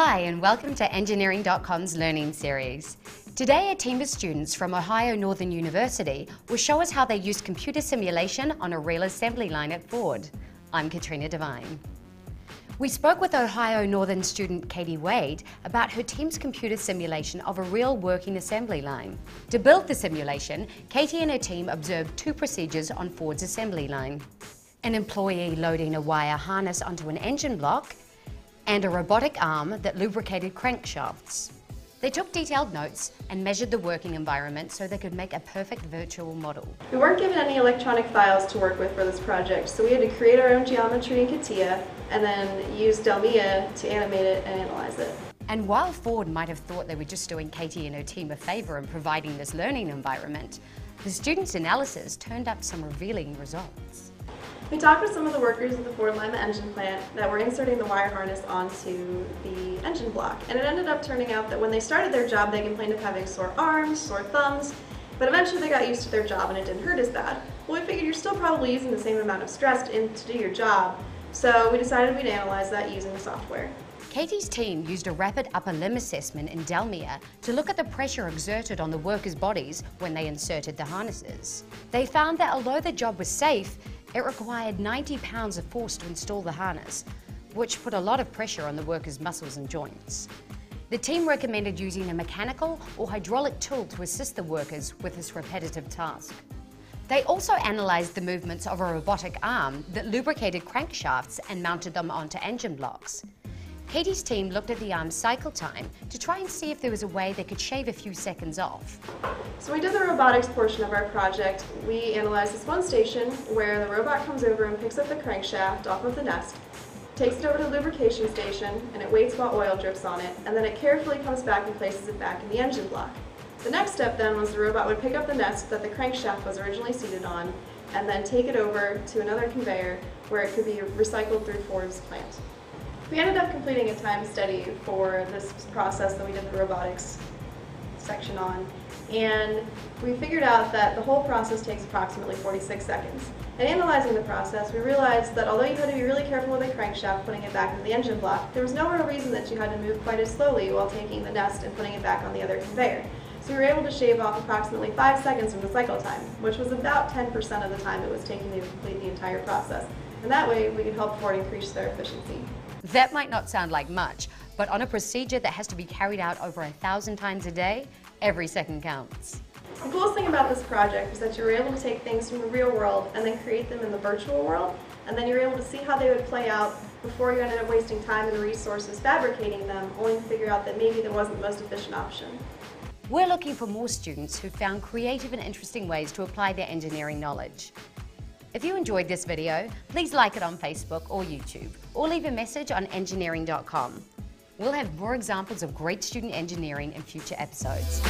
Hi, and welcome to Engineering.com's Learning Series. Today, a team of students from Ohio Northern University will show us how they use computer simulation on a real assembly line at Ford. I'm Katrina Devine. We spoke with Ohio Northern student Katie Wade about her team's computer simulation of a real working assembly line. To build the simulation, Katie and her team observed two procedures on Ford's assembly line. An employee loading a wire harness onto an engine block and a robotic arm that lubricated crankshafts. They took detailed notes and measured the working environment so they could make a perfect virtual model. We weren't given any electronic files to work with for this project, so we had to create our own geometry in CATIA and then use Delmia to animate it and analyze it. And while Ford might have thought they were just doing Katie and her team a favour in providing this learning environment, the students' analysis turned up some revealing results. We talked with some of the workers at the Ford Lima engine plant that were inserting the wire harness onto the engine block. And it ended up turning out that when they started their job, they complained of having sore arms, sore thumbs, but eventually they got used to their job and it didn't hurt as bad. Well, we figured you're still probably using the same amount of stress to, to do your job, so we decided we'd analyze that using the software. Katie's team used a rapid upper limb assessment in Delmia to look at the pressure exerted on the workers' bodies when they inserted the harnesses. They found that although the job was safe, it required 90 pounds of force to install the harness, which put a lot of pressure on the worker's muscles and joints. The team recommended using a mechanical or hydraulic tool to assist the workers with this repetitive task. They also analysed the movements of a robotic arm that lubricated crankshafts and mounted them onto engine blocks. Katie's team looked at the arm's cycle time to try and see if there was a way they could shave a few seconds off. So we did the robotics portion of our project. We analyzed this one station where the robot comes over and picks up the crankshaft off of the nest, takes it over to the lubrication station, and it waits while oil drips on it, and then it carefully comes back and places it back in the engine block. The next step then was the robot would pick up the nest that the crankshaft was originally seated on, and then take it over to another conveyor where it could be recycled through Ford's plant. We ended up completing a time study for this process that we did the robotics section on. And we figured out that the whole process takes approximately 46 seconds. And analyzing the process, we realized that although you had to be really careful with the crankshaft putting it back into the engine block, there was no real reason that you had to move quite as slowly while taking the nest and putting it back on the other conveyor. So we were able to shave off approximately 5 seconds from the cycle time, which was about 10% of the time it was taking to complete the entire process. And that way, we could help Ford increase their efficiency. That might not sound like much, but on a procedure that has to be carried out over a thousand times a day, every second counts. The coolest thing about this project is that you're able to take things from the real world and then create them in the virtual world, and then you're able to see how they would play out before you ended up wasting time and resources fabricating them, only to figure out that maybe there wasn't the most efficient option. We're looking for more students who found creative and interesting ways to apply their engineering knowledge. If you enjoyed this video, please like it on Facebook or YouTube, or leave a message on engineering.com. We'll have more examples of great student engineering in future episodes.